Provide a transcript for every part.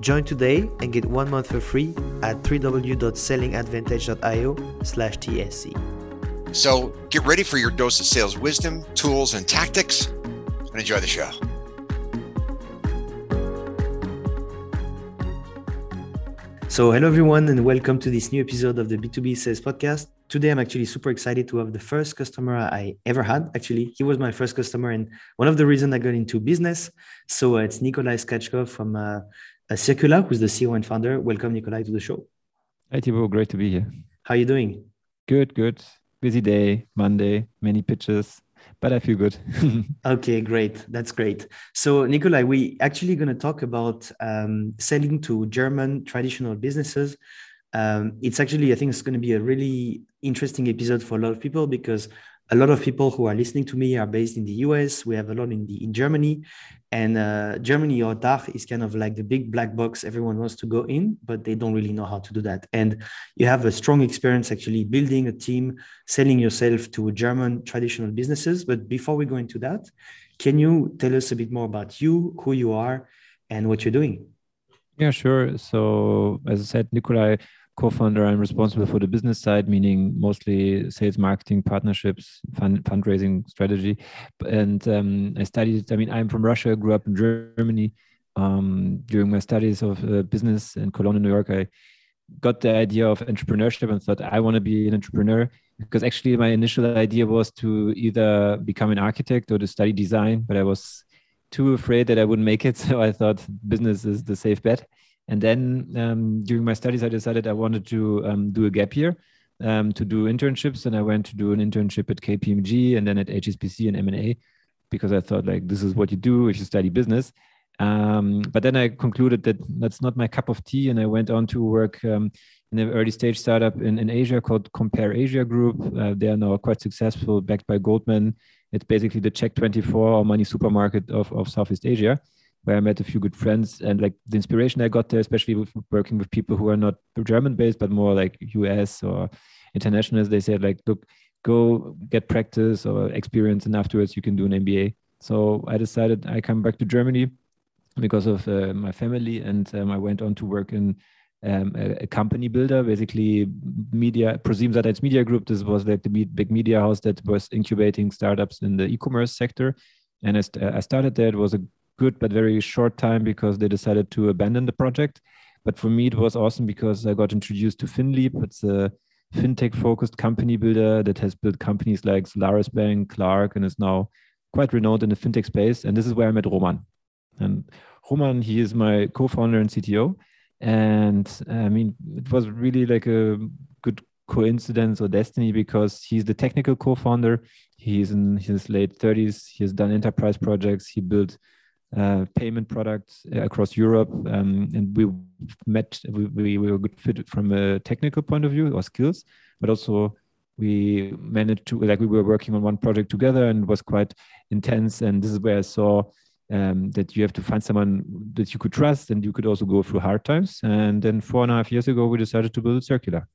Join today and get one month for free at www.sellingadvantage.io slash TSC. So get ready for your dose of sales wisdom, tools, and tactics, and enjoy the show. So, hello everyone, and welcome to this new episode of the B2B Sales Podcast. Today, I'm actually super excited to have the first customer I ever had. Actually, he was my first customer, and one of the reasons I got into business. So, uh, it's Nikolai Skatchkov from uh, Circula, who's the CEO and founder. Welcome, Nikolai, to the show. Hi, Thibaut. Great to be here. How are you doing? Good, good. Busy day, Monday, many pitches, but I feel good. okay, great. That's great. So, Nikolai, we actually going to talk about um, selling to German traditional businesses. Um, it's actually, I think, it's going to be a really interesting episode for a lot of people because a lot of people who are listening to me are based in the US. We have a lot in the in Germany, and uh, Germany or DACH is kind of like the big black box everyone wants to go in, but they don't really know how to do that. And you have a strong experience actually building a team, selling yourself to German traditional businesses. But before we go into that, can you tell us a bit more about you, who you are, and what you're doing? Yeah, sure. So, as I said, Nikolai co-founder i'm responsible for the business side meaning mostly sales marketing partnerships fund, fundraising strategy. And um, i studied i mean i'm from russia grew up in germany. Um, during my studies of uh, business in cologne new york i got the idea of entrepreneurship and thought i want to be an entrepreneur because actually my initial idea was to either become an architect or to study design but i was too afraid that i wouldn't make it. So i thought business is the safe bet and then um, during my studies, I decided I wanted to um, do a gap year um, to do internships, and I went to do an internship at KPMG and then at HSBC and M&A because I thought like this is what you do if you study business. Um, but then I concluded that that's not my cup of tea, and I went on to work um, in an early stage startup in, in Asia called Compare Asia Group. Uh, they are now quite successful, backed by Goldman. It's basically the Check 24 or money supermarket of, of Southeast Asia where I met a few good friends and like the inspiration I got there, especially with working with people who are not German based, but more like US or internationals, they said like, look, go get practice or experience and afterwards you can do an MBA. So I decided I come back to Germany because of uh, my family and um, I went on to work in um, a, a, company builder, basically media, ProSiebenSat.1 Media Group. This was like the big media house that was incubating startups in the e-commerce sector. And I, st- I started there. It was a good but very short time because they decided to abandon the project. But for me, it was awesome because I got introduced to FinLeap. It's a fintech focused company builder that has built companies like Solaris Bank, Clark, and is now quite renowned in the fintech space. And this is where I met Roman. And Roman, he is my co founder and CTO. And I mean, it was really like a good coincidence or destiny because he's the technical co founder. He's in his late 30s. He has done enterprise projects. He built uh, payment products uh, across Europe, um, and we met. We, we, were a good fit from a technical point of view or skills, but also we managed to like we were working on one project together and it was quite intense. And this is where I saw um, that you have to find someone that you could trust and you could also go through hard times. And then four and a half years ago, we decided to build Circula.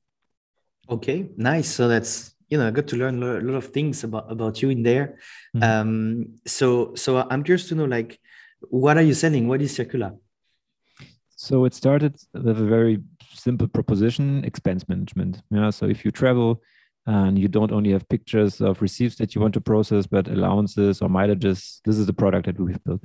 Okay, nice. So that's you know I got to learn a lot of things about about you in there. Mm-hmm. Um, so so I'm curious to know like what are you selling? What is Circula? So it started with a very simple proposition: expense management. Yeah. So if you travel and you don't only have pictures of receipts that you want to process, but allowances or mileages, this is the product that we've built.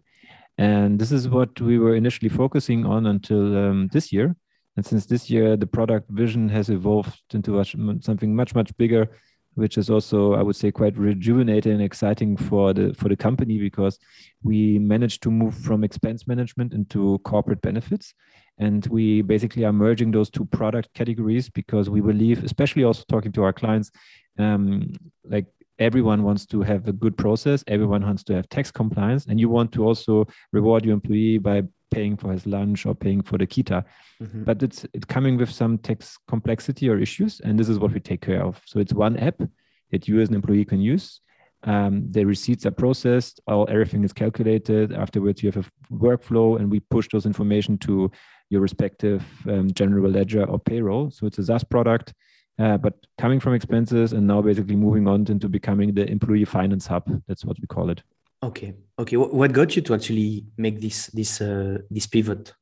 And this is what we were initially focusing on until um, this year, And since this year, the product vision has evolved into something much, much bigger, which is also, I would say, quite rejuvenating and exciting for the for the company because we managed to move from expense management into corporate benefits. And we basically are merging those two product categories because we believe, especially also talking to our clients, um, like everyone wants to have a good process everyone wants to have tax compliance and you want to also reward your employee by paying for his lunch or paying for the kita mm-hmm. but it's it's coming with some tax complexity or issues and this is what we take care of so it's one app that you as an employee can use um, the receipts are processed all everything is calculated afterwards you have a workflow and we push those information to your respective um, general ledger or payroll so it's a SaaS product uh, but coming from expenses and now basically moving on into becoming the employee finance hub. That's what we call it. Okay. Okay. What got you to actually make this this uh, this pivot?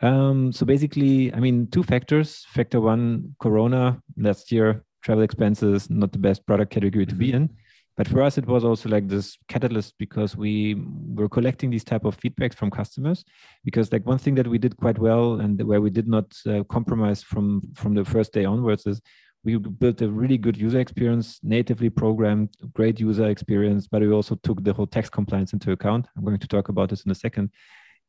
Um, so basically, I mean, two factors. Factor one, Corona last year, travel expenses, not the best product category to mm-hmm. be in but for us it was also like this catalyst because we were collecting these type of feedbacks from customers because like one thing that we did quite well and where we did not uh, compromise from from the first day onwards is we built a really good user experience natively programmed great user experience but we also took the whole tax compliance into account. I'm going to talk about this in a second.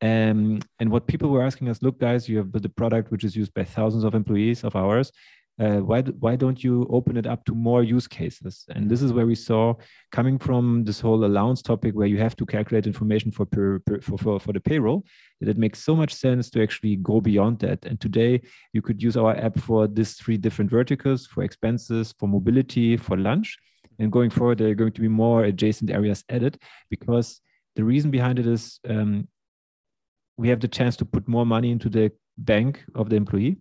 Um, and what people were asking us look guys you have built a product which is used by thousands of employees of ours uh, why why don't you open it up to more use cases? And this is where we saw coming from this whole allowance topic where you have to calculate information for per, per, for, for, for the payroll that it makes so much sense to actually go beyond that. And today you could use our app for these three different verticals for expenses for mobility for lunch. And going forward there are going to be more adjacent areas added because the reason behind it is um, we have the chance to put more money into the bank of the employee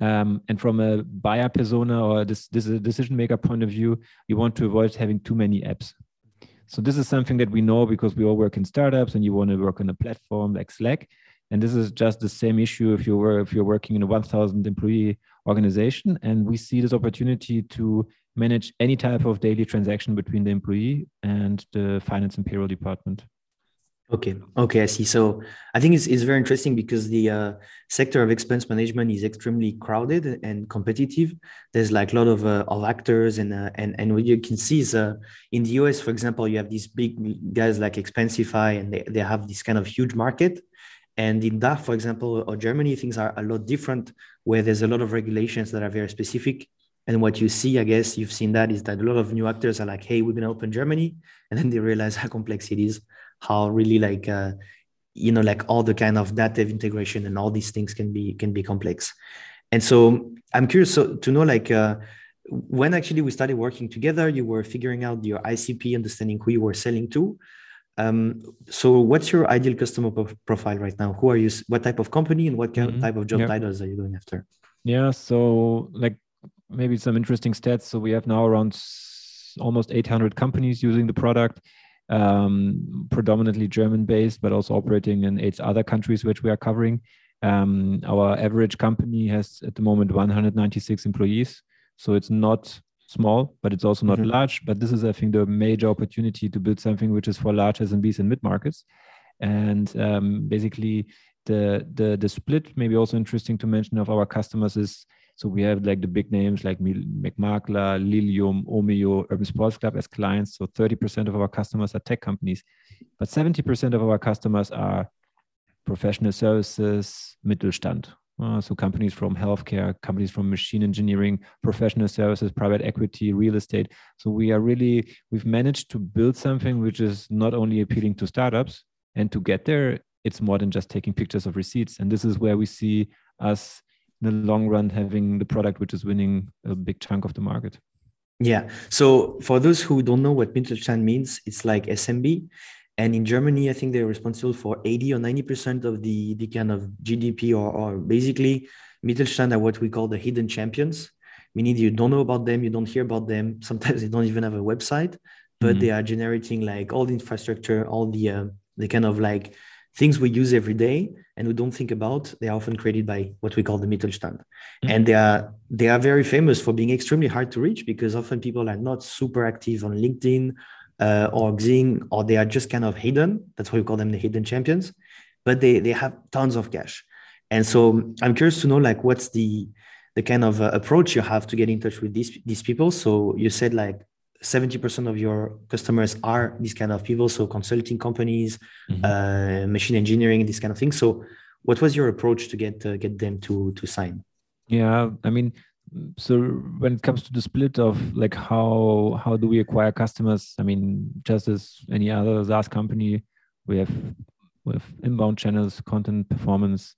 um, and from a buyer persona or this, this a decision maker point of view, you want to avoid having too many apps. So this is something that we know because we all work in startups and you want to work on a platform like Slack. And this is just the same issue if you were if you're working in a 1,000 employee organization. And we see this opportunity to manage any type of daily transaction between the employee and the finance and payroll department. Okay. Okay, I see. So I think it's, it's very interesting because the uh, sector of expense management is extremely crowded and competitive. There's like a lot of, uh, of actors and, uh, and and what you can see is uh, in the US, for example, you have these big guys like Expensify and they, they have this kind of huge market. And in DACH, for example, or Germany, things are a lot different where there's a lot of regulations that are very specific. And what you see, I guess you've seen that is that a lot of new actors are like, hey, we're going to open Germany. And then they realize how complex it is how really like uh, you know like all the kind of data integration and all these things can be can be complex. And so i'm curious so, to know like uh, when actually we started working together you were figuring out your icp understanding who you were selling to. Um, so what's your ideal customer profile right now? Who are you what type of company and what mm-hmm. type of job titles are you going after? Yeah so like maybe some interesting stats. So we have now around almost 800 companies using the product um, predominantly German based, but also operating in eight other countries which we are covering. Um, our average company has at the moment 196 employees. So it's not small, but it's also not mm-hmm. large. But this is, I think, the major opportunity to build something which is for large SMBs and mid markets. And um, basically, the, the the split, maybe also interesting to mention, of our customers is so we have like the big names like McMakler, Lilium, Omio, Urban Sports Club as clients. So 30% of our customers are tech companies, but 70% of our customers are professional services, Mittelstand. Uh, so companies from healthcare, companies from machine engineering, professional services, private equity, real estate. So we are really we've managed to build something which is not only appealing to startups, and to get there, it's more than just taking pictures of receipts. And this is where we see us in the long run having the product which is winning a big chunk of the market. Yeah. So for those who don't know what Mittelstand means, it's like SMB. And in Germany, I think they're responsible for 80 or 90% of the, the kind of GDP or, or basically Mittelstand are what we call the hidden champions, meaning you don't know about them, you don't hear about them. Sometimes they don't even have a website, but mm-hmm. they are generating like all the infrastructure, all the, uh, the kind of like things we use every day and we don't think about they are often created by what we call the mittelstand mm-hmm. and they are they are very famous for being extremely hard to reach because often people are not super active on linkedin uh, or xing or they are just kind of hidden that's why we call them the hidden champions but they they have tons of cash And so I'm curious to know like what's the the kind of uh, approach you have to get in touch with these these people. So you said like 70% of your customers are these kind of people, so consulting companies, mm-hmm. uh, machine engineering, this kind of thing. So what was your approach to get uh, get them to to sign? Yeah, I mean, so when it comes to the split of like how how do we acquire customers? I mean, just as any other SaaS company, we have with inbound channels, content performance,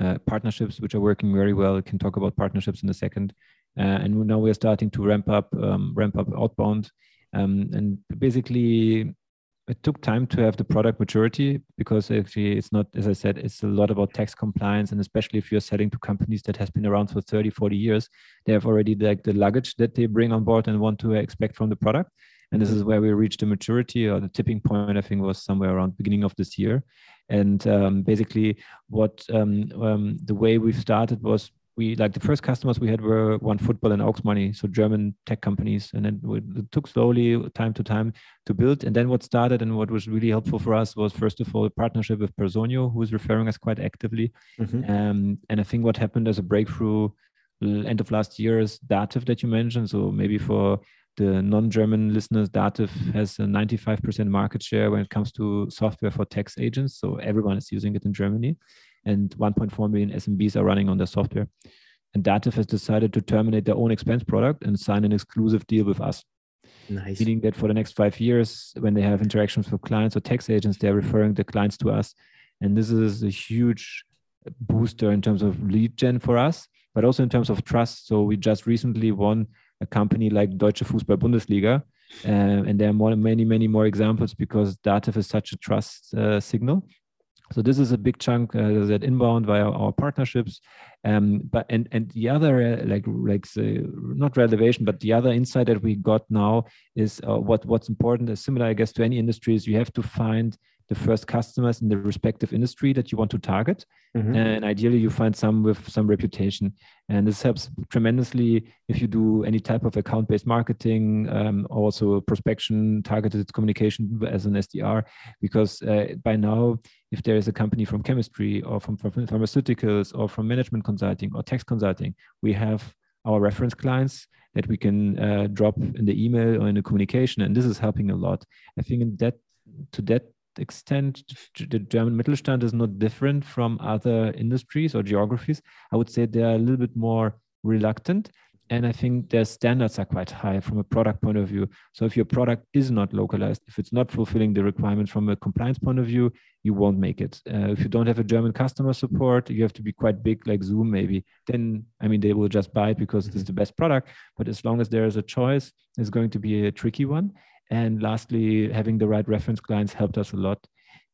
uh, partnerships which are working very well. We can talk about partnerships in a second. Uh, and now we're starting to ramp up um, ramp up outbound. Um, and basically, it took time to have the product maturity because actually it's not as i said it's a lot about tax compliance. And especially if you're selling to companies that has been around for 30 40 years they have already like the luggage that they bring on board and want to expect from the product. And this is where we reached the maturity or the tipping point i think was somewhere around beginning of this year. And um, basically what um, um, the way we've started was we like the first customers we had were OneFootball and auxmoney, so German tech companies, and then it took slowly, time to time, to build. And then what started and what was really helpful for us was first of all a partnership with Personio, who is referring us quite actively. Mm-hmm. Um, and I think what happened as a breakthrough end of last year is DATEV that you mentioned. So maybe for the non-German listeners, DATEV has a 95% market share when it comes to software for tax agents. So everyone is using it in Germany and 1.4 million SMBs are running on their software. And DATEV has decided to terminate their own expense product and sign an exclusive deal with us. Nice. Meaning that for the next five years, when they have interactions with clients or tax agents, they're referring the clients to us. And this is a huge booster in terms of lead gen for us, but also in terms of trust. So we just recently won a company like Deutsche Fußball Bundesliga. Uh, and there are more, many, many more examples because DATEV is such a trust uh, signal so this is a big chunk uh, that inbound via our partnerships, um, but and and the other uh, like like the, not revelation, but the other insight that we got now is uh, what what's important is similar, I guess, to any industry is you have to find the first customers in the respective industry that you want to target. Mm-hmm. And ideally, you find some with some reputation. And this helps tremendously if you do any type of account based marketing, um, also prospection, targeted communication as an SDR. Because uh, by now, if there is a company from chemistry or from, from pharmaceuticals or from management consulting or tax consulting, we have our reference clients that we can uh, drop in the email or in the communication and this is helping a lot i think in that to that extent, the German Mittelstand is not different from other industries or geographies. I would say they're a little bit more reluctant. And I think their standards are quite high from a product point of view. So if your product is not localized, if it's not fulfilling the requirements from a compliance point of view, you won't make it. Uh, if you don't have a German customer support, you have to be quite big, like Zoom maybe. Then, I mean, they will just buy it because it's the best product. But as long as there is a choice, it's going to be a tricky one. And lastly, having the right reference clients helped us a lot.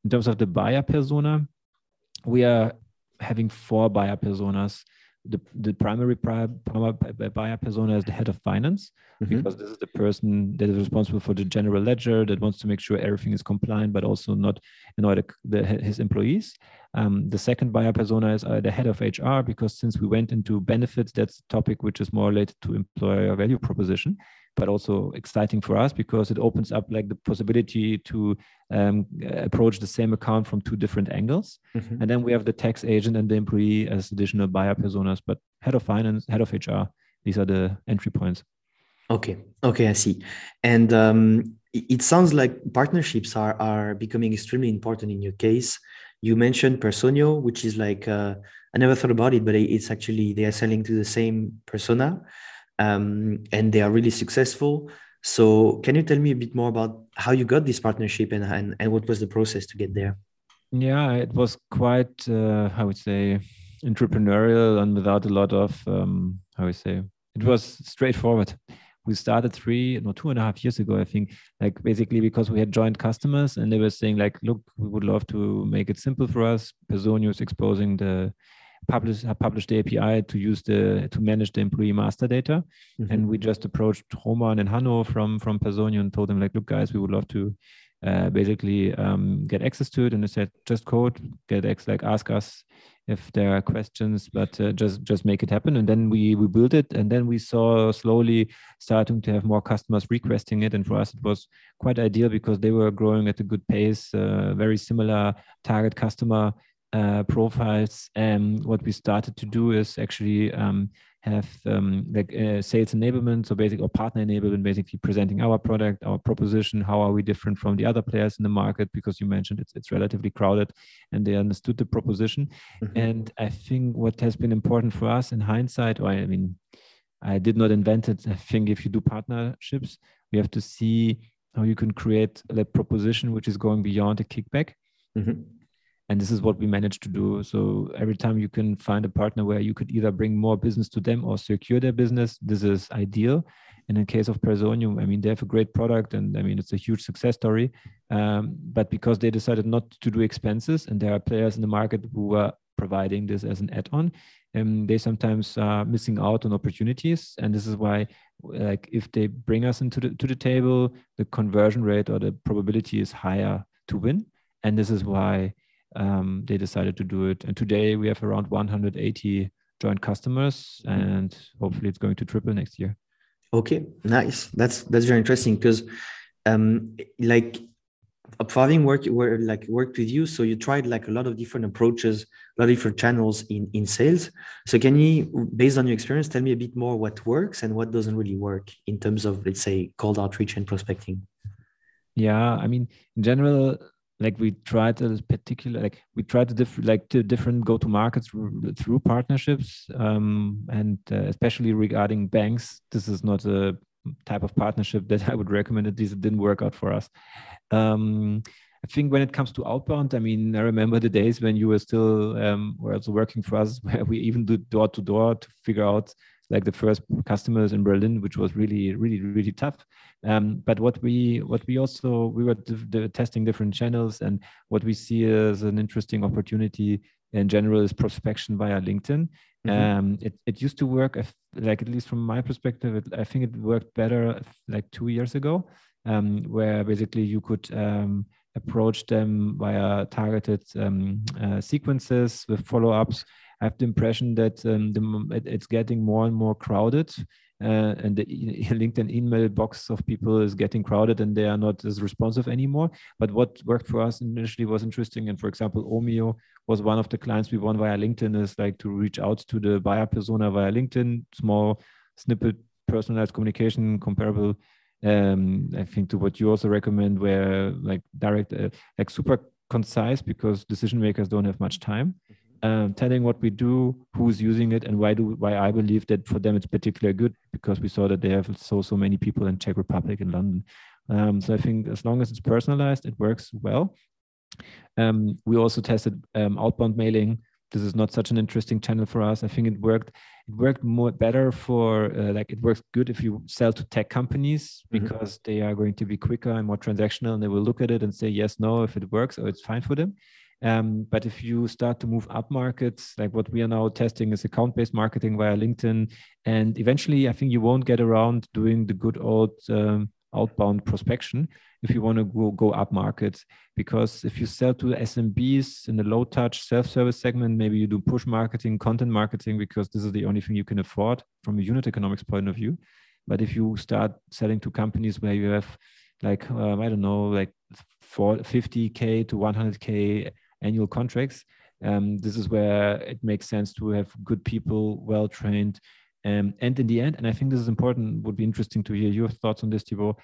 In terms of the buyer persona, we are having four buyer personas. The, the primary buyer persona is the head of finance, mm-hmm. because this is the person that is responsible for the general ledger that wants to make sure everything is compliant, but also not annoy the, the, his employees. Um, the second buyer persona is uh, the head of HR, because since we went into benefits, that's a topic which is more related to employer value proposition but also exciting for us because it opens up like the possibility to um, approach the same account from two different angles. Mm-hmm. And then we have the tax agent and the employee as additional buyer personas, but head of finance, head of HR, these are the entry points. Okay. Okay, I see. And um, it sounds like partnerships are are becoming extremely important in your case. You mentioned Personio, which is like uh, I never thought about it, but it's actually they are selling to the same persona um, and they are really successful. So, can you tell me a bit more about how you got this partnership and, and, and what was the process to get there? Yeah, it was quite, uh, I would say, entrepreneurial and without a lot of, um, how would say, it was straightforward. We started three, no, two and a half years ago, I think, like basically because we had joint customers and they were saying, like, look, we would love to make it simple for us. Personio is exposing the publish have published the API to use the to manage the employee master data. Mm-hmm. And we just approached Roman and Hanno from from Personio and told them like, look, guys, we would love to uh, basically um, get access to it. And they said, just code, get access, like ask us if there are questions, but uh, just just make it happen. And then we we built it, and then we saw slowly starting to have more customers requesting it. And for us, it was quite ideal because they were growing at a good pace, uh, very similar target customer uh, profiles. And what we started to do is actually um, have um, like uh, sales enablement, so basically or partner enablement, basically presenting our product, our proposition, how are we different from the other players in the market? Because you mentioned it's it's relatively crowded, and they understood the proposition. Mm-hmm. And I think what has been important for us in hindsight, or I mean, I did not invent it. I think if you do partnerships, we have to see how you can create a proposition which is going beyond a kickback. Mm-hmm and this is what we managed to do so every time you can find a partner where you could either bring more business to them or secure their business this is ideal and in case of Personio, I mean, they have a great product and I mean, it's a huge success story. Um, but because they decided not to do expenses and there are players in the market who are providing this as an add on, um, they sometimes are missing out on opportunities. And this is why, like, if they bring us into the, to the table, the conversion rate or the probability is higher to win. And this is why um, they decided to do it. And today we have around 180 joint customers, and hopefully it's going to triple next year. Okay, nice. That's that's very interesting because, um, like, having worked where like worked with you, so you tried like a lot of different approaches, a lot of different channels in in sales. So can you, based on your experience, tell me a bit more what works and what doesn't really work in terms of let's say cold outreach and prospecting? Yeah, I mean, in general, like we tried a particular like we tried to different like to different go to markets through partnerships um, and uh, especially regarding banks this is not a type of partnership that i would recommend. At least it didn't work out for us. Um, i think when it comes to outbound i mean i remember the days when you were still um, were also working for us where we even do door to door to figure out like the first customers in Berlin, which was really, really, really tough. Um, but what we what we also we were testing different channels, and what we see as an interesting opportunity in general is prospection via LinkedIn. Mm-hmm. Um, it, it used to work, like at least from my perspective, it, I think it worked better like two years ago, um, where basically you could um, approach them via targeted um, uh, sequences with follow-ups I have the impression that um, the, it's getting more and more crowded. Uh, and the LinkedIn email box of people is getting crowded and they are not as responsive anymore. But what worked for us initially was interesting. And for example, Omio was one of the clients we won via LinkedIn is like to reach out to the buyer persona via LinkedIn, small snippet, personalized communication comparable. Um, I think to what you also recommend, where like direct, uh, like super concise because decision makers don't have much time um, telling what we do, who's using it, and why do why I believe that for them it's particularly good because we saw that they have so so many people in Czech Republic and London. Um, so I think as long as it's personalized, it works well. Um, we also tested um, outbound mailing. This is not such an interesting channel for us. I think it worked. It worked more better for uh, like it works good if you sell to tech companies mm-hmm. because they are going to be quicker and more transactional, and they will look at it and say yes, no, if it works or it's fine for them. Um, but if you start to move up markets, like what we are now testing is account based marketing via LinkedIn. And eventually, I think you won't get around doing the good old um, outbound prospection if you want to go, go up markets. Because if you sell to SMBs in the low touch self service segment, maybe you do push marketing, content marketing, because this is the only thing you can afford from a unit economics point of view. But if you start selling to companies where you have like um, I don't know, like 50k to 100k annual contracts. Um, this is where it makes sense to have good people, well trained. Um, and in the end, and I think this is important, would be interesting to hear your thoughts on this, Thibaut.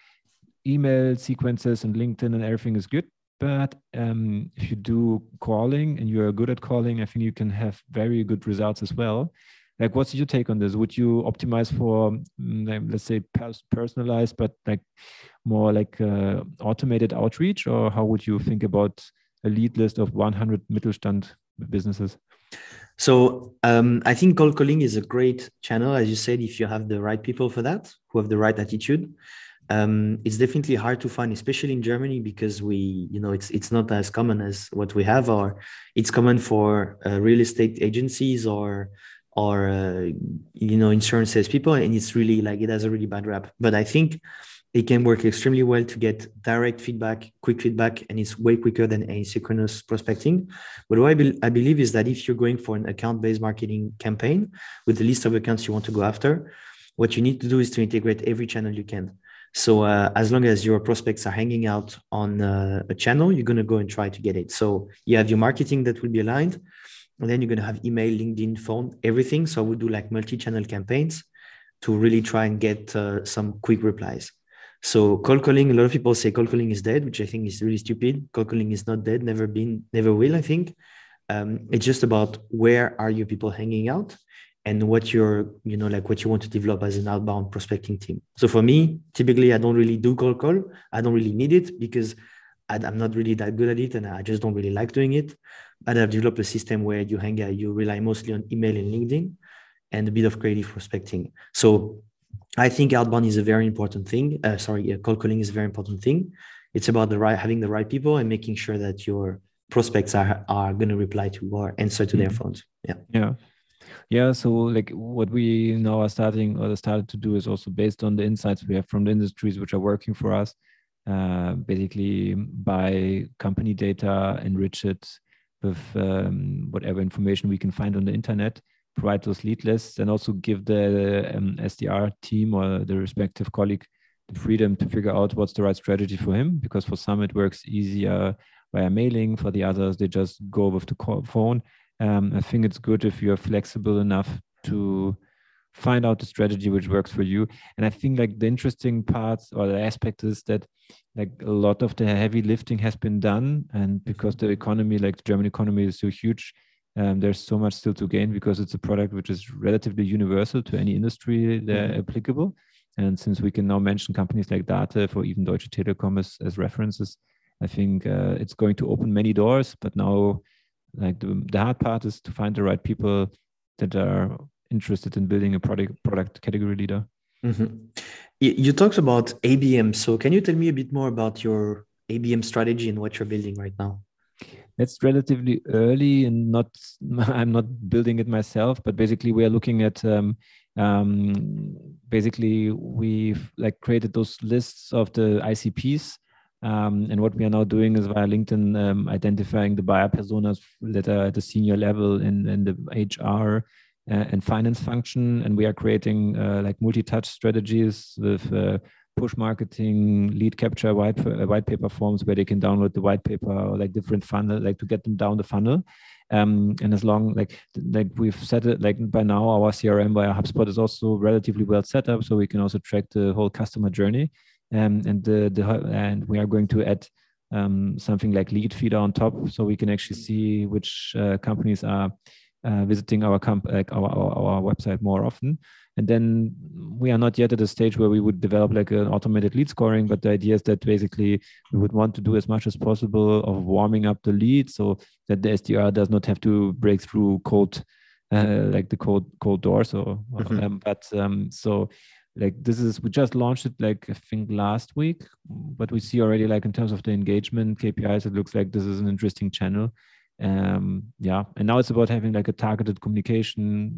Email sequences and LinkedIn and everything is good. But um, if you do calling and you are good at calling, I think you can have very good results as well. Like, what's your take on this? Would you optimize for, mm, let's say, personalized, but like more like uh, automated outreach, or how would you think about a lead list of 100 Mittelstand businesses? So um, I think cold calling is a great channel, as you said, if you have the right people for that, who have the right attitude. Um, it's definitely hard to find, especially in Germany, because we, you know, it's it's not as common as what we have, or it's common for uh, real estate agencies or or uh, you know insurance salespeople, and it's really like it has a really bad rap. But I think it can work extremely well to get direct feedback, quick feedback, and it's way quicker than asynchronous prospecting. But what I, be- I believe is that if you're going for an account based marketing campaign with the list of accounts you want to go after, what you need to do is to integrate every channel you can. So uh, as long as your prospects are hanging out on uh, a channel, you're going to go and try to get it. So you have your marketing that will be aligned, and then you're going to have email, LinkedIn, phone, everything. So I would do like multi-channel campaigns to really try and get uh, some quick replies. So cold calling, a lot of people say cold calling is dead, which I think is really stupid. Cold calling is not dead, never been, never will. I think um, it's just about where are your people hanging out and what you're you know like what you want to develop as an outbound prospecting team so for me typically i don't really do cold call i don't really need it because i'm not really that good at it and i just don't really like doing it but i've developed a system where you hang out you rely mostly on email and linkedin and a bit of creative prospecting so i think outbound is a very important thing. Uh, sorry cold calling is a very important thing. It's about the right having the right people and making sure that your prospects are are going to reply to or answer to mm-hmm. their phones. Yeah. Yeah. Yeah, so like what we now are starting or started to do is also based on the insights we have from the industries which are working for us. Uh, basically, by company data, enrich it with um, whatever information we can find on the internet, provide those lead lists, and also give the um, SDR team or the respective colleague the freedom to figure out what's the right strategy for him. Because for some it works easier via mailing, for the others they just go with the phone um, I think it's good if you're flexible enough to find out the strategy which works for you. And I think like the interesting parts or the aspect is that like a lot of the heavy lifting has been done, and because the economy, like the German economy, is so huge. Um, there's so much still to gain because it's a product which is relatively universal to any industry that mm-hmm. applicable. And since we can now mention companies like DATEV or even Deutsche Telekom as, as references, I think uh, it's going to open many doors. But now like the, the hard part is to find the right people that are interested in building a product product category leader mm-hmm. you talked about abm so can you tell me a bit more about your abm strategy and what you're building right now it's relatively early and not i'm not building it myself but basically we are looking at um, um, basically we've like created those lists of the icps um, and what we are now doing is via LinkedIn um, identifying the buyer personas that are at the senior level in, in the HR uh, and finance function. And we are creating uh, like multi-touch strategies with uh, push marketing, lead capture, white uh, white paper forms where they can download the white paper or like different funnel, like to get them down the funnel. Um, and as long like like we've set it like by now our CRM via HubSpot is also relatively well set up, so we can also track the whole customer journey um, and the, the and we are going to add um, something like Leadfeeder on top, so we can actually see which uh, companies are uh, visiting our, comp- like our, our, our website more often. And then we are not yet at a stage where we would develop like an automated lead scoring, but the idea is that basically we would want to do as much as possible of warming up the lead so that the SDR does not have to break through cold uh, like the cold cold doors or, mm-hmm. um, but um, so like this is we just launched it like i think last week but we see already like in terms of the engagement kpis it looks like this is an interesting channel. Um yeah. And now it's about having like a targeted communication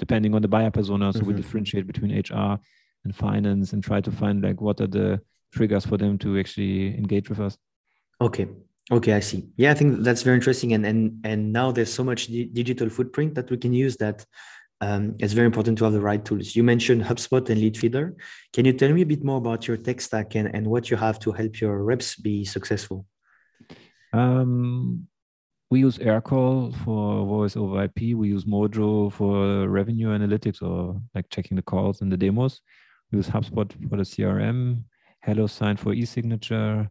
depending on the buyer persona so mm-hmm. we differentiate between hr and finance and try to find like what are the triggers for them to actually engage with us okay okay i see yeah i think that's very interesting and and and now there's so much di- digital footprint that we can use that um, it's very important to have the right tools. You mentioned HubSpot and Leadfeeder. Can you tell me a bit more about your tech stack and, and what you have to help your reps be successful? Um, we use Aircall for voice over IP. We use Modjo for revenue analytics or like checking the calls and the demos. We use HubSpot for the CRM, HelloSign for e-signature,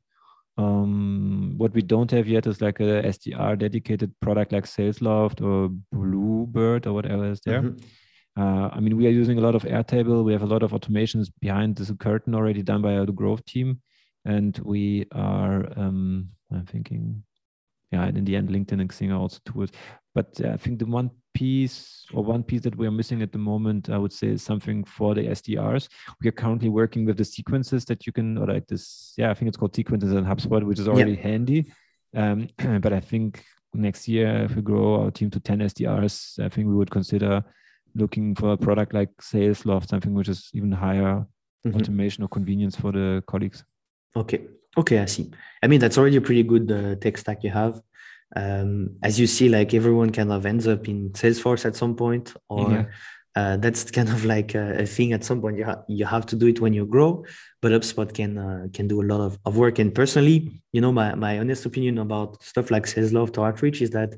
um, what we don't have yet is like a SDR dedicated product like SalesLoft or Bluebird or whatever is there. Mm-hmm. Uh, I mean, we are using a lot of Airtable. We have a lot of automations behind this curtain already done by the growth team. And we are, um, I'm thinking, yeah, and in the end, LinkedIn and Xing are also tools. But uh, I think the one piece or one piece that we are missing at the moment, I would say, is something for the SDRs. We are currently working with the sequences that you can, or like this, yeah, I think it's called sequences in HubSpot, which is already yeah. handy. Um, but I think next year, if we grow our team to 10 SDRs, I think we would consider looking for a product like SalesLoft, something which is even higher mm-hmm. automation or convenience for the colleagues. Okay. Okay, I see. I mean, that's already a pretty good uh, tech stack you have um, as you see, like everyone kind of ends up in Salesforce at some point, or yeah. uh, that's kind of like a, a thing at some point you, ha- you have to do it when you grow but hubspot can uh, can do a lot of, of work and personally you know my, my honest opinion about stuff like Salesloft or outreach is that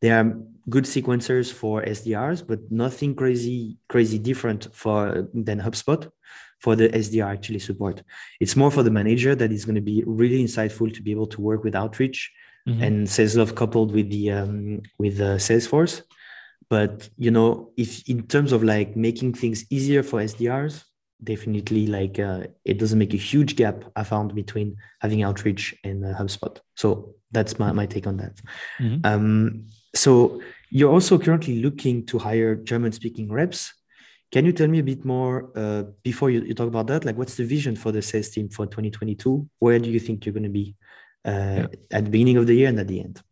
they are good sequencers for sdrs but nothing crazy crazy different for than hubspot for the sdr actually support. It's more for the manager that is going to be really insightful to be able to work with outreach mm-hmm. and Salesloft coupled with the um, with the salesforce. But you know if in terms of like making things easier for sdrs definitely like uh, it doesn't make a huge gap i found between having outreach and uh, hubspot. So that's my, my take on that. Mm-hmm. um, so you're also currently looking to hire german speaking reps can you tell me a bit more uh, before you, you, talk about that? Like what's the vision for the sales team for 2022 where do you think you're going to be uh, yeah. at the beginning of the year and at the end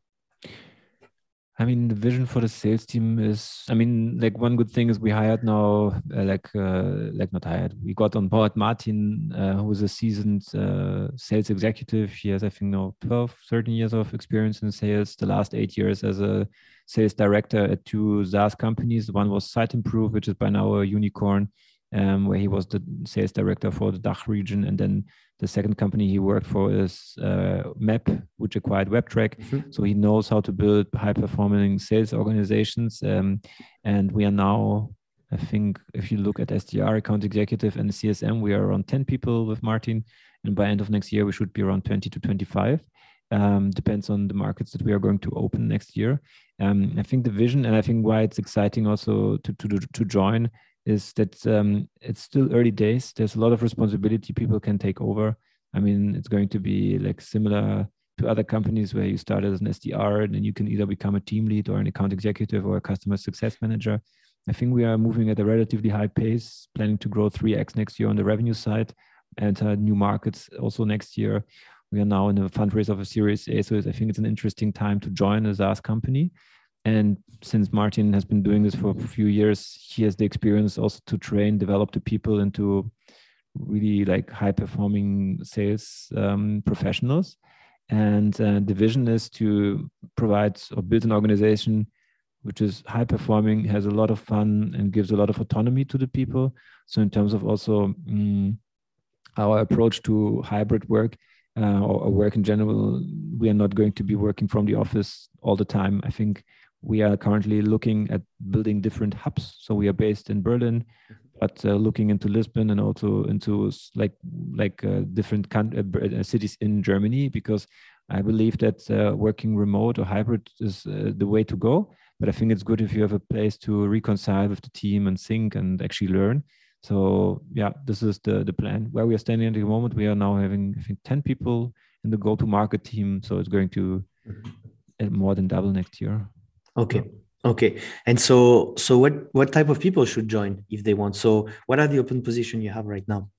I mean, the vision for the sales team is, I mean, like one good thing is we hired now, uh, like, uh, like not hired, we got on board Martin, uh, who is a seasoned uh, sales executive. He has, I think, now 12, 13 years of experience in sales, the last eight years as a sales director at two SaaS companies. One was Siteimprove, which is by now a unicorn, um, where he was the sales director for the DACH region. And then the second company he worked for is uh, Mapp, which acquired Webtrekk. Mm-hmm. So he knows how to build high performing sales organizations. Um, and we are now, I think, if you look at SDR, account executive, and CSM, we are around 10 people with Martin. And by end of next year, we should be around 20 to 25. Um, depends on the markets that we are going to open next year. Um, I think the vision, and I think why it's exciting also to to to join is that um, it's still early days. There's a lot of responsibility people can take over. I mean, it's going to be like similar to other companies where you start as an SDR and then you can either become a team lead or an account executive or a customer success manager. I think we are moving at a relatively high pace, planning to grow 3x next year on the revenue side, enter new markets also next year. We are now in a fundraise of a Series A, so I think it's an interesting time to join a SaaS company. And since Martin has been doing this for a few years, he has the experience also to train, develop the people into really like high performing sales um, professionals. And uh, the vision is to provide or build an organization which is high performing, has a lot of fun, and gives a lot of autonomy to the people. So, in terms of also um, our approach to hybrid work, uh, or, or, work in general, we are not going to be working from the office all the time. I think we are currently looking at building different hubs. So we are based in Berlin, mm-hmm. but uh, looking into Lisbon and also into like like uh, different uh, uh, cities in Germany because I believe that uh, working remote or hybrid is uh, the way to go. But I think it's good if you have a place to reconcile with the team and think and actually learn. So yeah, this is the the plan. Where we are standing at the moment, we are now having I think ten people in the go-to-market team. So it's going to mm-hmm. more than double next year. Okay. Okay. And so so what what type of people should join if they want? So what are the open position you have right now?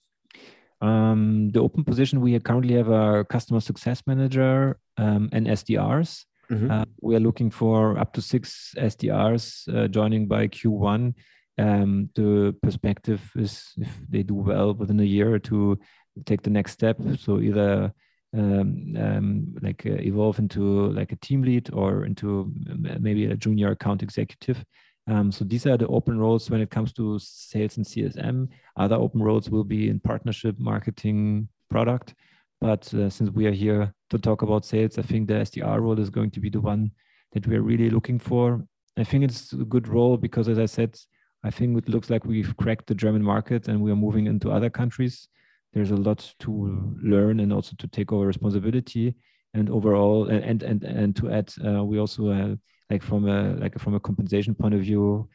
Um, the open position we currently have a customer success manager um, and SDRs. Mm-hmm. Uh, we are looking for up to six SDRs uh, joining by Q1. Um, the perspective is if they do well within a year to take the next step. So either um, um, like uh, evolve into like a team lead or into maybe a junior account executive. Um, so these are the open roles when it comes to sales and CSM. Other open roles will be in partnership, marketing, product. But uh, since we are here to talk about sales, I think the SDR role is going to be the one that we are really looking for. I think it's a good role because, as I said, I think it looks like we've cracked the German market and we are moving into other countries there's a lot to learn and also to take over responsibility. And overall and and and to add uh, we also uh, like from a like from a compensation point of view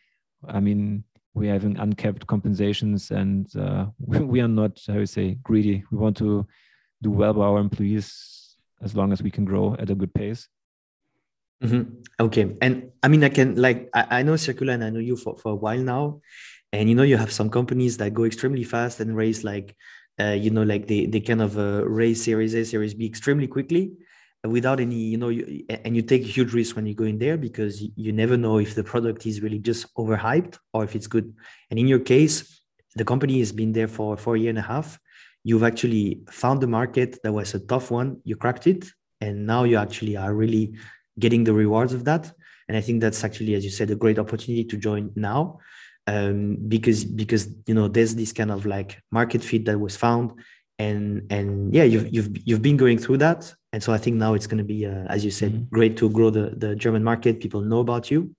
i mean we're having uncapped compensations and uh, we are not how you say greedy. We want to do well by our employees as long as we can grow at a good pace. Mm-hmm. okay. And i mean i can like I, I know Circula and i know you for, for a while now. And you know you have some companies that go extremely fast and raise like you know, like they they kind of uh, raise Series A, Series B extremely quickly without any, you know, you, and you take huge risk when you go in there because you, you never know if the product is really just overhyped or if it's good. And in your case, the company has been there for, for a year and a half. You've actually found the market that was a tough one. You cracked it, and now you actually are really getting the rewards of that. And I think that's actually, as you said, a great opportunity to join now. Um, because because you know there's this kind of like market fit that was found and and yeah you've you've you've been going through that and so i think now it's going to be uh, as you said mm-hmm. great to grow the the german market people know about you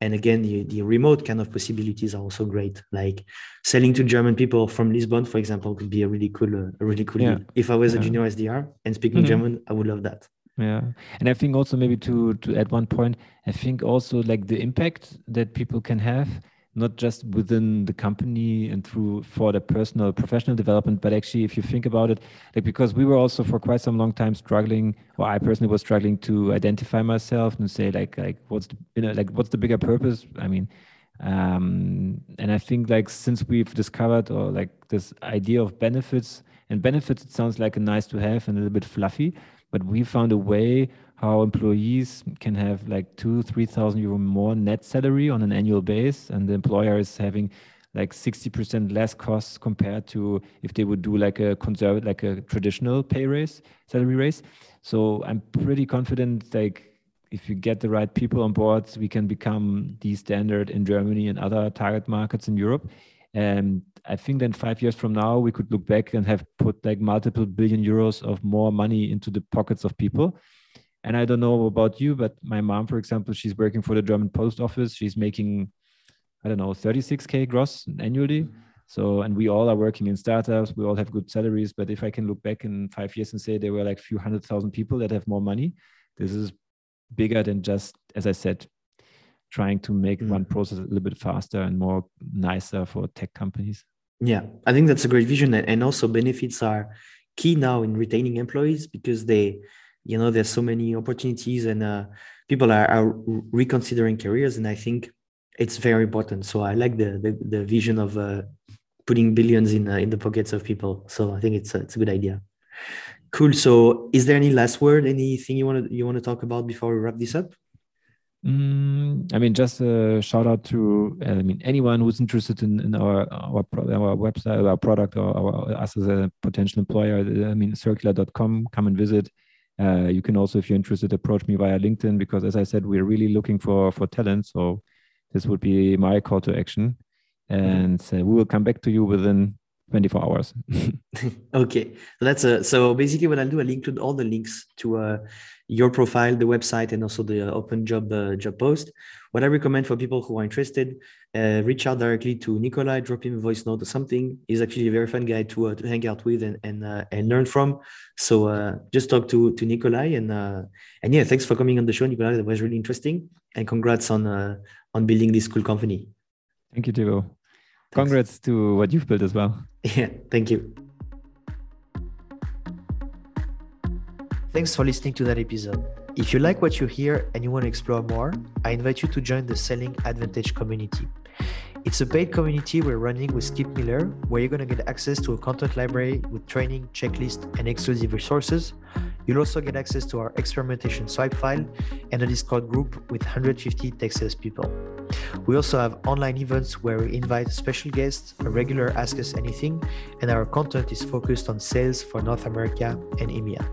and again the, the remote kind of possibilities are also great like selling to german people from lisbon for example could be a really cool uh, a really cool yeah. if i was yeah. a junior sdr and speaking mm-hmm. german i would love that yeah and i think also maybe to to add one point i think also like the impact that people can have not just within the company and through for the personal professional development but actually if you think about it like because we were also for quite some long time struggling or i personally was struggling to identify myself and say like like what's the you know like what's the bigger purpose? I mean um and i think like since we've discovered or like this idea of benefits and benefits it sounds like a nice to have and a little bit fluffy but we found a way how employees can have like two, three thousand euro more net salary on an annual base, and the employer is having like 60% less costs compared to if they would do like a conservative, like a traditional pay raise, salary raise. So I'm pretty confident, like if you get the right people on board, we can become the standard in Germany and other target markets in Europe. And I think then five years from now, we could look back and have put like multiple billion euros of more money into the pockets of people. And I don't know about you, but my mom, for example, she's working for the German post office. She's making, I don't know, 36K gross annually. So, and we all are working in startups. We all have good salaries. But if I can look back in five years and say there were like a few hundred thousand people that have more money, this is bigger than just, as I said, trying to make mm. one process a little bit faster and more nicer for tech companies. Yeah, I think that's a great vision. And also, benefits are key now in retaining employees because they, you know there's so many opportunities and uh, people are, are reconsidering careers and i think it's very important so i like the the, the vision of uh, putting billions in uh, in the pockets of people so i think it's a, it's a good idea cool so is there any last word anything you want to you want to talk about before we wrap this up Mm, I mean, just a shout out to I mean anyone who's interested in, in our our our website, our product, or our, us as a potential employer. I mean, circula.com. Come and visit. Uh, you can also, if you're interested, approach me via LinkedIn because, as I said, we're really looking for for talent. So this would be my call to action, and uh, we will come back to you within 24 hours. okay, that's a, so basically what I'll do, I'll include all the links to uh, your profile, the website, and also the open job uh, job post. What I recommend for people who are interested, uh, reach out directly to Nikolai, drop him a voice note or something. He's actually a very fun guy to, uh, to hang out with and and, uh, and learn from. So uh, just talk to to Nikolai and uh, and yeah, thanks for coming on the show, Nikolai. That was really interesting, and congrats on uh, on building this cool company. Thank you, Thibaut. Congrats to what you've built as well. Yeah, thank you. Thanks for listening to that episode. If you like what you hear and you want to explore more, I invite you to join the Selling Advantage community. It's a paid community we're running with Skip Miller, where you're going to get access to a content library with training, checklist, and exclusive resources. You'll also get access to our experimentation swipe file and a Discord group with 150 tech sales people. We also have online events where we invite special guests, a regular Ask Us Anything, and our content is focused on sales for North America and EMEA.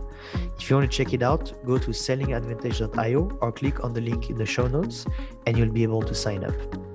If you want to check it out, go to sellingadvantage.io or click on the link in the show notes and you'll be able to sign up.